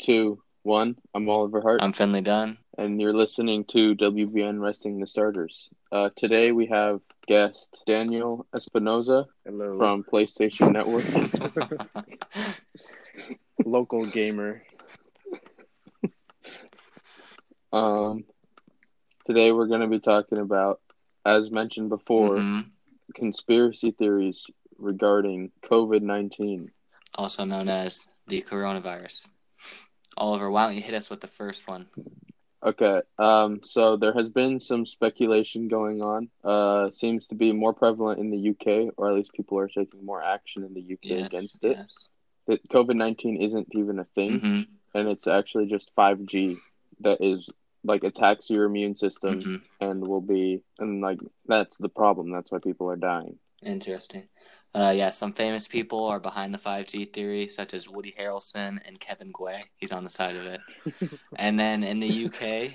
two, one. I'm Oliver Hart, I'm Finley Dunn. and you're listening to WVN Resting the Starters. Uh, today we have guest Daniel Espinoza Hello. from PlayStation Network. local gamer. Um, today we're going to be talking about, as mentioned before, Mhm. conspiracy theories regarding COVID 19. Also known as the coronavirus. Oliver, why don't you hit us with the first one? Okay, um, so there has been some speculation going on. Uh, seems to be more prevalent in the UK, or at least people are taking more action in the UK Yes. against it. yes. That COVID 19 isn't even a thing, Mhm, and it's actually just 5G that is like attacks your immune system mhm. and will be, and like that's the problem. That's why people are dying. Interesting. Uh, yeah, some famous people are behind the 5G theory, such as Woody Harrelson and Kevin Guay. He's on the side of it. and then in the UK,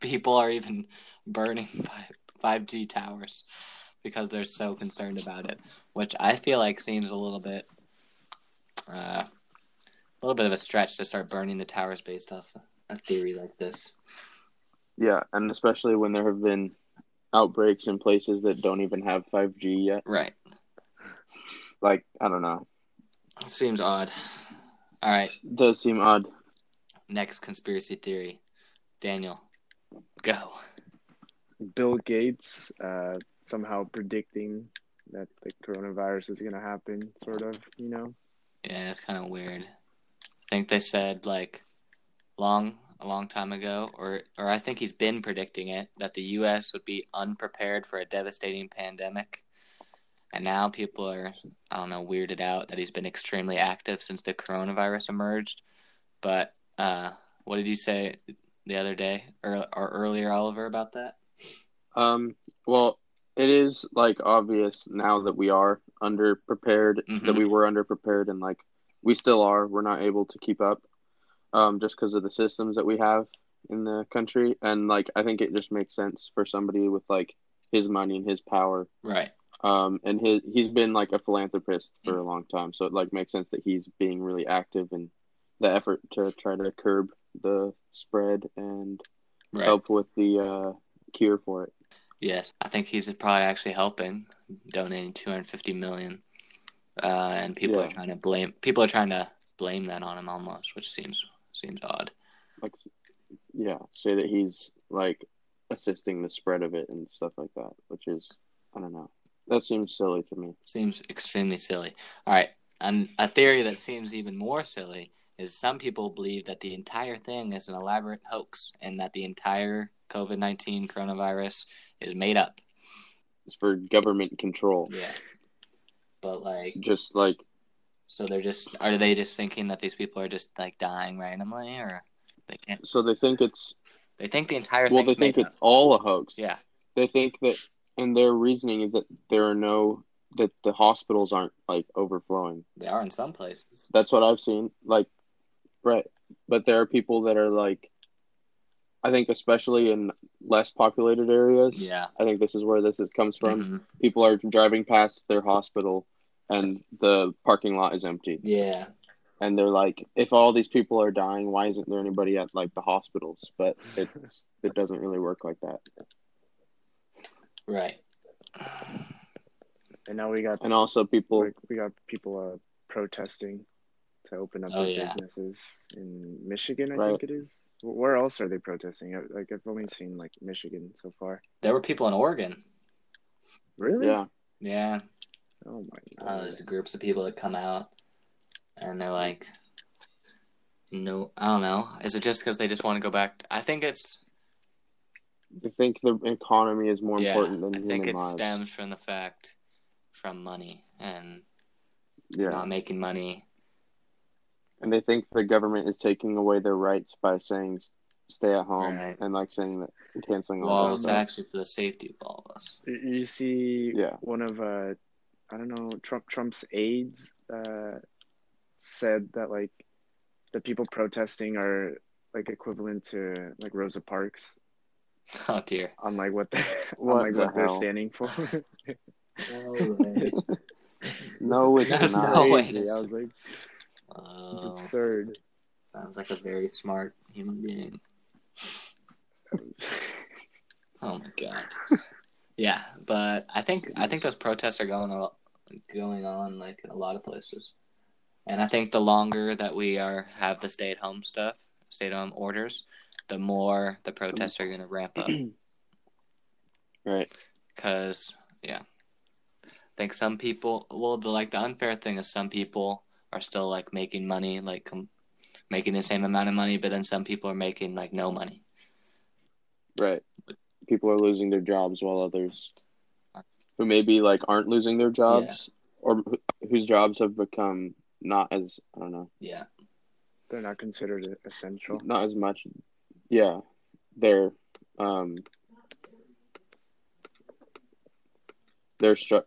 people are even burning 5, 5G towers because they're so concerned about it, which I feel like seems a little bit, uh, a little bit of a stretch to start burning the towers based off a theory like this. Yeah, and especially when there have been outbreaks in places that don't even have 5G yet. Right. Like, I don't know. Seems odd. All right. does seem odd. Next conspiracy theory. Daniel, go. Bill Gates uh, somehow predicting that the coronavirus is going to happen, sort of, you know? Yeah, it's kind of weird. I think they said like long a long time ago, or or I think he's been predicting it that the U.S. would be unprepared for a devastating pandemic, and now people are I don't know weirded out that he's been extremely active since the coronavirus emerged. But uh, what did you say the other day or, or earlier, Oliver, about that? Um, well, it is like obvious now that we are underprepared, that Mhm. we were underprepared, and like we still are. We're not able to keep up, um, just because of the systems that we have in the country, and like I think it just makes sense for somebody with like his money and his power, Right. um, and his he's been like a philanthropist for a long time, so it like makes sense that he's being really active in the effort to try to curb the spread and Right. help with the uh, cure for it. Yes, I think he's probably actually helping, donating two hundred fifty million, uh, and people are trying to blame people are trying to blame that on him almost, which seems seems odd. like yeah say that he's like assisting the spread of it and stuff like that which is i don't know that seems silly to me Seems extremely silly. All right, and a theory that seems even more silly is some people believe that the entire thing is an elaborate hoax and that the entire COVID nineteen coronavirus is made up. it's for government control Yeah, but like, just like so they're just are they just thinking that these people are just like dying randomly, or they can't? so they think it's They think the entire well they think it's up. all a hoax Yeah, they think that and their reasoning is that there are no that the hospitals aren't like overflowing they are in some places. that's what i've seen like right but there are people that are like i think especially in less populated areas Yeah. i think this is where this is, comes from Mhm. people are driving past their hospital and the parking lot is empty Yeah. and they're like if all these people are dying why isn't there anybody at like the hospitals but it's it doesn't really work like that Right. And now we got and also people we, we got people uh, protesting to open up Oh, their yeah. businesses in Michigan, I Right. think it is. Where else are they protesting? I- Like I've only seen like Michigan so far. There were people in Oregon. Really? yeah Yeah. Oh my Uh, god. there's groups of people that come out and they're like, no, I don't know. Is it just because they just want to go back? I think it's, i think the economy is more yeah, important than I human think it lives stems from the fact from money and yeah not making money. and they think the government is taking away their rights by saying stay at home Right. and like saying that canceling all Well, it's actually for the safety of all of us. You- You see Yeah. one of uh I don't know Trump Trump's aides uh said that like the people protesting are like equivalent to like Rosa Parks Oh dear. on like what they What on like the what they're standing for. no it's There's not no way Crazy. I was like, It's Oh, absurd. sounds like a very smart human being. Oh my god. yeah, but I think I think those protests are going on, going on like in a lot of places, and I think the longer that we are have the stay at home stuff, stay at home orders, the more the protests are going to ramp up. Right. Because yeah, I think some people. Well, the like the unfair thing is some people are still like making money, like com- making the same amount of money, but then some people are making like no money. Right. People are losing their jobs while others who maybe like aren't losing their jobs or wh- whose jobs have become not as I don't know, Yeah, They're not considered essential. not as much. Yeah, they're um they're struck.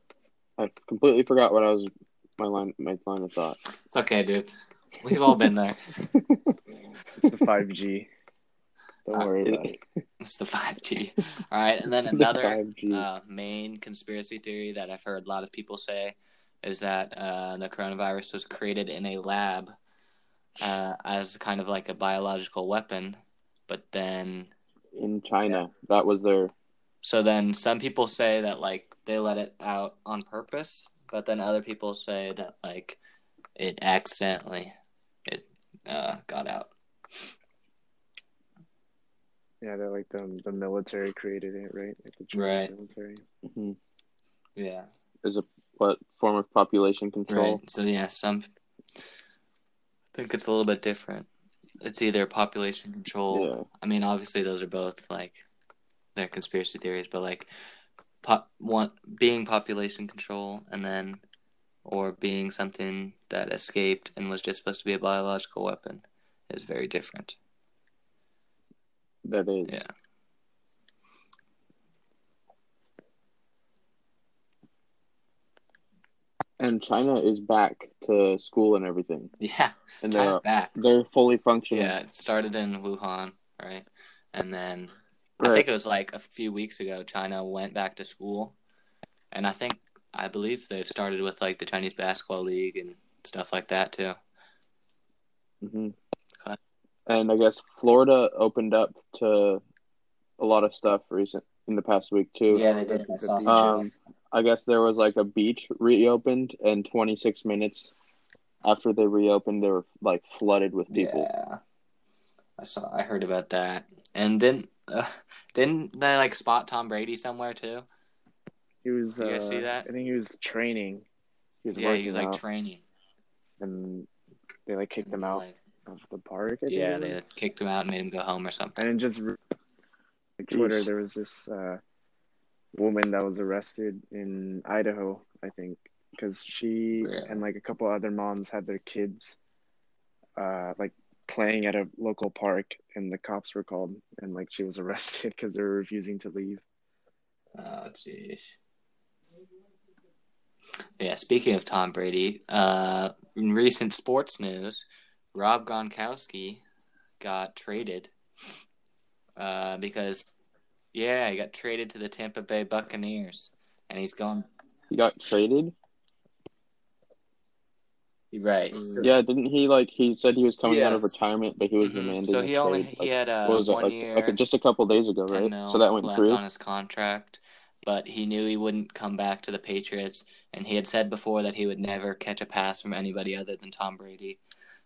I completely forgot what I was my line my line of thought. it's okay, dude. We've all been there. It's the 5G. Don't worry about it. It's the 5G. All right, and then another 5G. uh, main conspiracy theory that I've heard a lot of people say is that uh, the coronavirus was created in a lab uh, as kind of like a biological weapon, but then in China. That was their so then some people say that like they let it out on purpose, but then other people say that like it accidentally it uh, got out. Yeah, they're like the the military created it, right? Like the Chinese Right. military. mhm, Yeah. is a what form of population control. Right. So yeah, some I think it's a little bit different. It's either population control. Yeah. I mean, obviously those are both like they're conspiracy theories, but like pop one being population control and then or being something that escaped and was just supposed to be a biological weapon is very different. That is. Yeah. And China is back to school and everything, Yeah, and China's they're back. they're fully functioning. Yeah, it started in Wuhan, right? And then I think it was like a few weeks ago, China went back to school, and I think I believe they've started with like the Chinese basketball league and stuff like that too. Okay. And I guess Florida opened up to a lot of stuff recent in the past week too. Yeah, they did. I The saw beaches. some. Um, I guess there was like a beach reopened, and 26 minutes after they reopened, they were like flooded with people. Yeah, I saw. I heard about that, and then uh, didn't they like spot Tom Brady somewhere too? He was. You guys uh, see that? I think he was training. He was Yeah, working he was like out, training. and they like kicked him out Like, of the park. I yeah, it they kicked him out and made him go home or something. And just re- like Twitter, Jeez. there was this uh, woman that was arrested in Idaho, I think, because she Yeah. and like a couple other moms had their kids, uh, like playing at a local park, and the cops were called, and like she was arrested because they were refusing to leave. Oh, jeez. Yeah, speaking of Tom Brady, uh, in recent sports news, Rob Gronkowski got traded uh, because, yeah, he got traded to the Tampa Bay Buccaneers, and he's going He got traded. right. Yeah, didn't he like? He said he was coming out of retirement, but he was Mhm. demanding So a he only trade. he like, had uh, what was it like, year, like just a couple days ago, right? mil So that went left through. on his contract, but he knew he wouldn't come back to the Patriots, and he had said before that he would never catch a pass from anybody other than Tom Brady.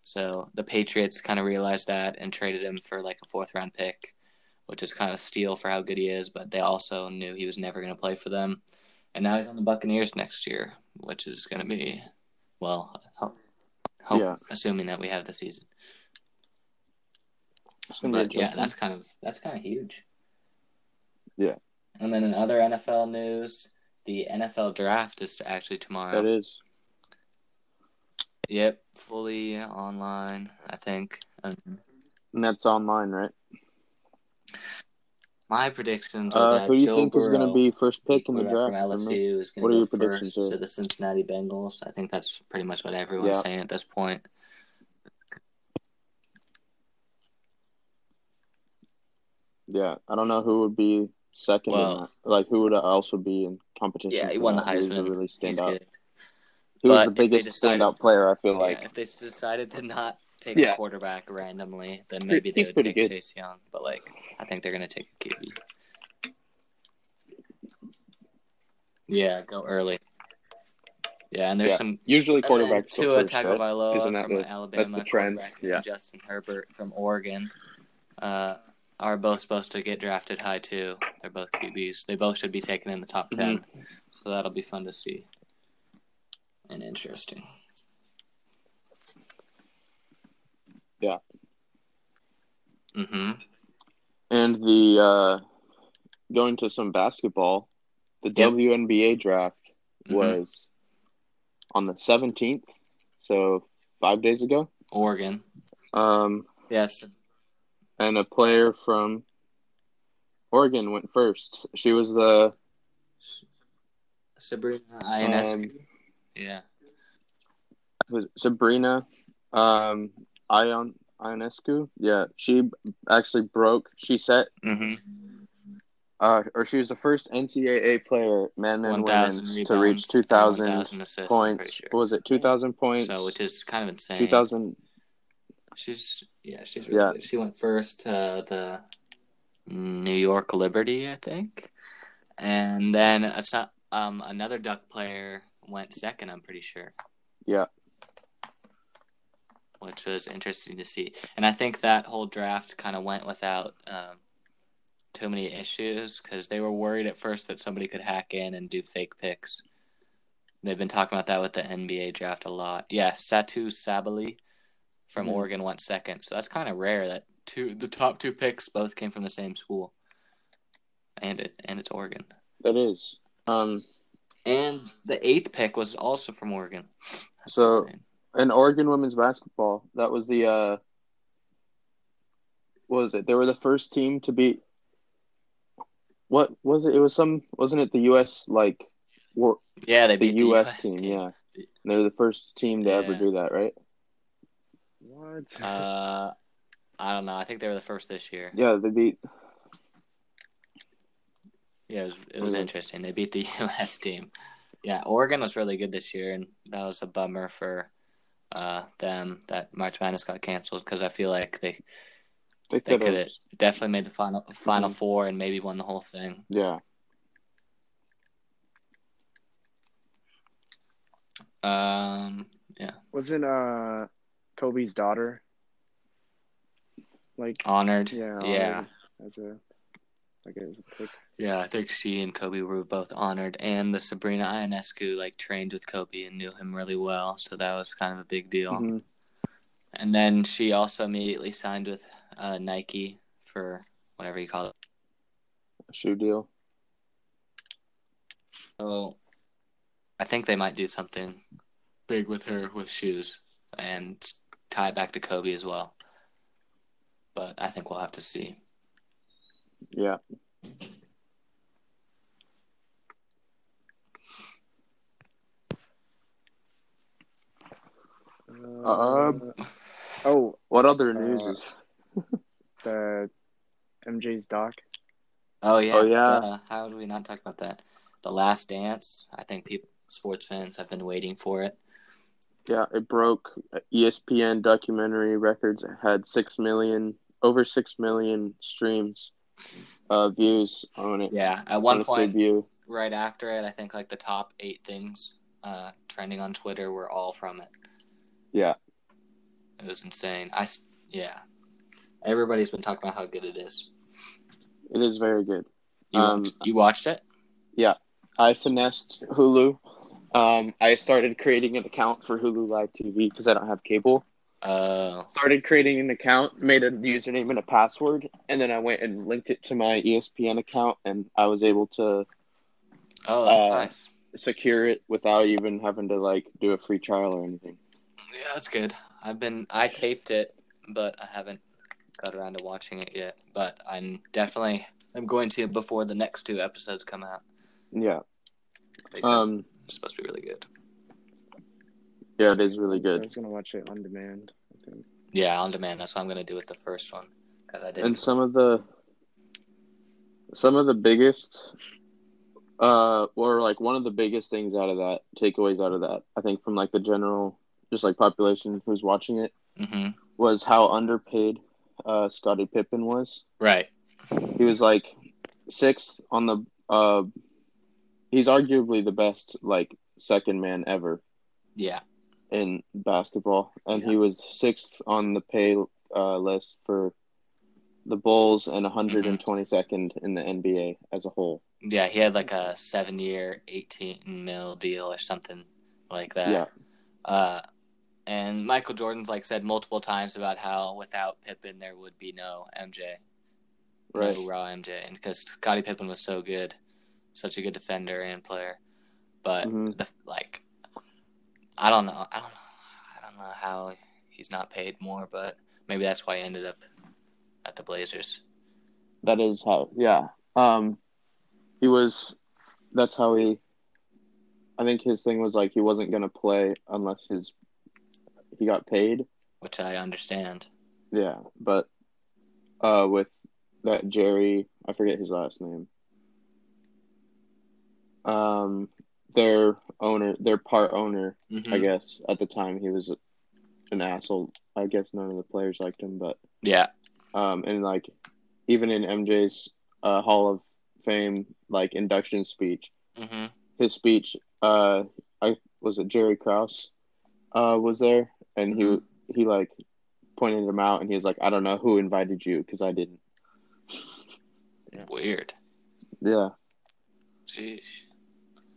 So the Patriots kind of realized that and traded him for like a fourth round pick, which is kind of a steal for how good he is. But they also knew he was never going to play for them, and now he's on the Buccaneers next year, which is going to be well, hope, hope, Yeah. assuming that we have the season. It's gonna be But yeah, that's kind of that's kind of huge. Yeah. And then in other NFL news, the NFL draft is actually tomorrow. that is. Yep, fully online. I think. Um, And that's online, right? my predictions are Uh, who do you Joe think is going to be first pick in the draft? from? LSU, is going What are to your predictions first to the Cincinnati Bengals. I think that's pretty much what everyone's Yeah. saying at this point. Yeah, I don't know who would be second Well-. Like who would also be in competition? Yeah, he won the that? Who would Heisman. Really stand He's out. good. He was the biggest decided- standout player. I feel Yeah, like. if they decided to not take Yeah. a quarterback randomly, then maybe they he's would take good. Chase Young. But like, I think they're gonna take a QB. Yeah, go early. Yeah, and there's Yeah. some Usually quarterbacks Tua first, right? Tagovailoa Isn't that from the- Alabama, trend? Yeah. and Justin Herbert from Oregon, uh, are both supposed to get drafted high too. They're both QBs. They both should be taken in the top 10 Mm-hmm. so that'll be fun to see and interesting. Yeah. Mm-hmm. And the uh, going to some basketball, the Yep. WNBA draft Mhm. was on the seventeenth, so five days ago. Oregon. Um, Yes. and a player from Oregon went first. She was the Sabrina Ionescu. um, yeah. was Sabrina um, Ion Ionescu. Yeah, she actually broke. She set Mm-hmm. uh, or she was the first NCAA player, men and 1,000 women's, rebounds. to reach two and thousand 1,000 assists, points. sure. What was it? Two thousand points. So, which is kind of insane. two thousand. She's yeah, she's really Yeah. She went first to the New York Liberty, I think, and then um another Duck player went second. I'm pretty sure. Yeah. Which was interesting to see, and I think that whole draft kind of went without um, too many issues because they were worried at first that somebody could hack in and do fake picks. They've been talking about that with the NBA draft a lot. Yeah, Satou Sabally from Mhm. Oregon went second, so that's kind of rare that two the top two picks both came from the same school, and it and it's Oregon. That is. Um, And the eighth pick was also from Oregon. That's So- insane. and Oregon women's basketball. That was the uh, what was it? They were the first team to beat. What was it? It was some. Wasn't it the U.S. like, wor- yeah, they the beat U.S. team? Yeah, they were the first team to ever do that, right? What? Uh, I don't know. I think they were the first this year. Yeah, they beat. Yeah, it was, it was interesting. They beat the U.S. team. Yeah, Oregon was really good this year, and that was a bummer for uh, them that March Madness got canceled because I feel like they They they could could have. have definitely made the final final Mhm. four and maybe won the whole thing. Yeah. Um, yeah, Wasn't uh Kobe's daughter like honored. yeah yeah, as a like as a pick? Yeah. I think she and Kobe were both honored, and the Sabrina Ionescu like trained with Kobe and knew him really well, so that was kind of a big deal. Mhm. And then she also immediately signed with uh, Nike for whatever you call it. A shoe deal. So I think they might do something big with her with shoes and tie it back to Kobe as well. But I think we'll have to see. Yeah. Um, oh, What other news Uh, is? the MJ's doc. Oh yeah. Oh, yeah. duh. how do we not talk about that? The Last Dance. I think people, sports fans, have been waiting for it. Yeah, it broke ESPN documentary records. It had six million, over six million streams, uh, views on it. Yeah. At on one its point, debut. right after it, I think like the top eight things uh, trending on Twitter were all from it. Yeah, It was insane. I yeah. Everybody's been talking about how good it is. it is very good. You Um, watched, you watched it? Yeah. I finessed Hulu. Um, I started creating an account for Hulu Live TV because I don't have cable. Oh, Started creating an account, made a username and a password, and then I went and linked it to my ESPN account, and I was able to oh, Uh, nice. secure it without even having to like do a free trial or anything. Yeah, that's good. I've been I taped it, but I haven't got around to watching it yet. But I'm definitely I'm going to before the next two episodes come out. Yeah. Like, Um. it's supposed to be really good. Yeah, it is really good. I good. was gonna watch it on demand. I think. Yeah, on demand. That's what I'm gonna do with the first one because I did. and some of the some of the biggest Uh, or like one of the biggest things out of that, takeaways out of that, I think from like the general, just like population who's watching it, hmm was how underpaid uh, Scottie Pippen was. Right. He was like sixth on the. Uh, he's arguably the best like second man ever Yeah. in basketball, and Yeah. he was sixth on the pay uh, list for the Bulls and 122nd in the NBA as a whole. Yeah. He had like a seven year, 18 mil deal or something like that. Yeah, Uh, and Michael Jordan's like said multiple times about how without Pippen there would be no MJ, right. no raw MJ, and because Scottie Pippen was so good, such a good defender and player, but Mhm. the like, I don't know, I don't know, I don't know how he's not paid more, but maybe that's why he ended up at the Blazers. That is how. Yeah. Um, he was. That's how he. I think his thing was like he wasn't gonna play unless his he got paid. Which I understand. Yeah, but uh, with that Jerry, I forget his last name. Um, their owner, their part owner, I Mhm. guess at the time he was an asshole. I guess none of the players liked him, but Yeah, um, and like even in MJ's uh, Hall of Fame like induction speech, hmm his speech, uh, I was it Jerry Krause, uh, was there, and he he like pointed him out, and he was like, I don't know who invited you because I didn't. weird. Yeah, Jeez.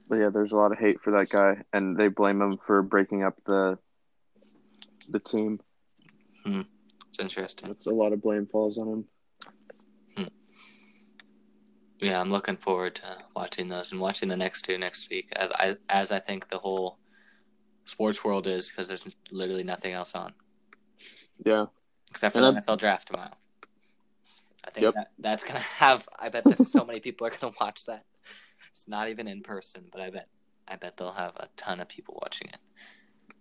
but yeah, there's a lot of hate for that guy, and they blame him for breaking up the the team. Hmm. It's interesting. It's a lot of blame falls on him. Yeah, I'm looking forward to watching those and watching the next two next week, as I as I think the whole sports world is, because there's literally nothing else on Yeah, except for And the I'm- NFL draft tomorrow. I think Yep. that, that's gonna have. I bet there's so many people are gonna watch that. It's not even in person, but I bet I bet they'll have a ton of people watching it.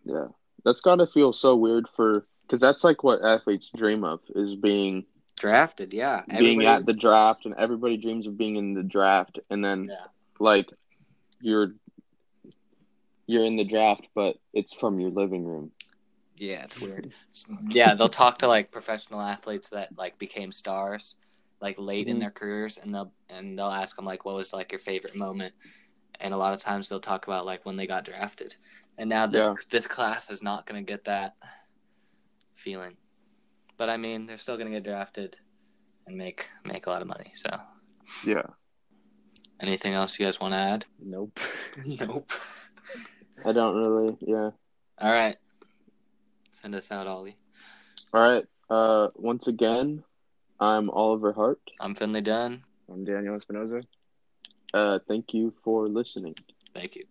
yeah, that's got to feel so weird for because that's like what athletes dream of is being Drafted, yeah. being at the draft, and everybody dreams of being in the draft, and then Yeah. like you're you're in the draft, but it's from your living room. Yeah, it's weird. yeah, they'll talk to like professional athletes that like became stars like late in Mhm. their careers and they'll and they'll ask them like what was like your favorite moment and a lot of times they'll talk about like when they got drafted and now this Yeah. this class is not going to get that feeling but i mean they're still going to get drafted and make make a lot of money so Yeah, anything else you guys want to add Nope. nope I don't really. Yeah. all right send us out ollie All right. Uh, once again, I'm Oliver Hart. i'm finley dunn I'm Daniel Espinoza. Uh, thank you for listening. thank you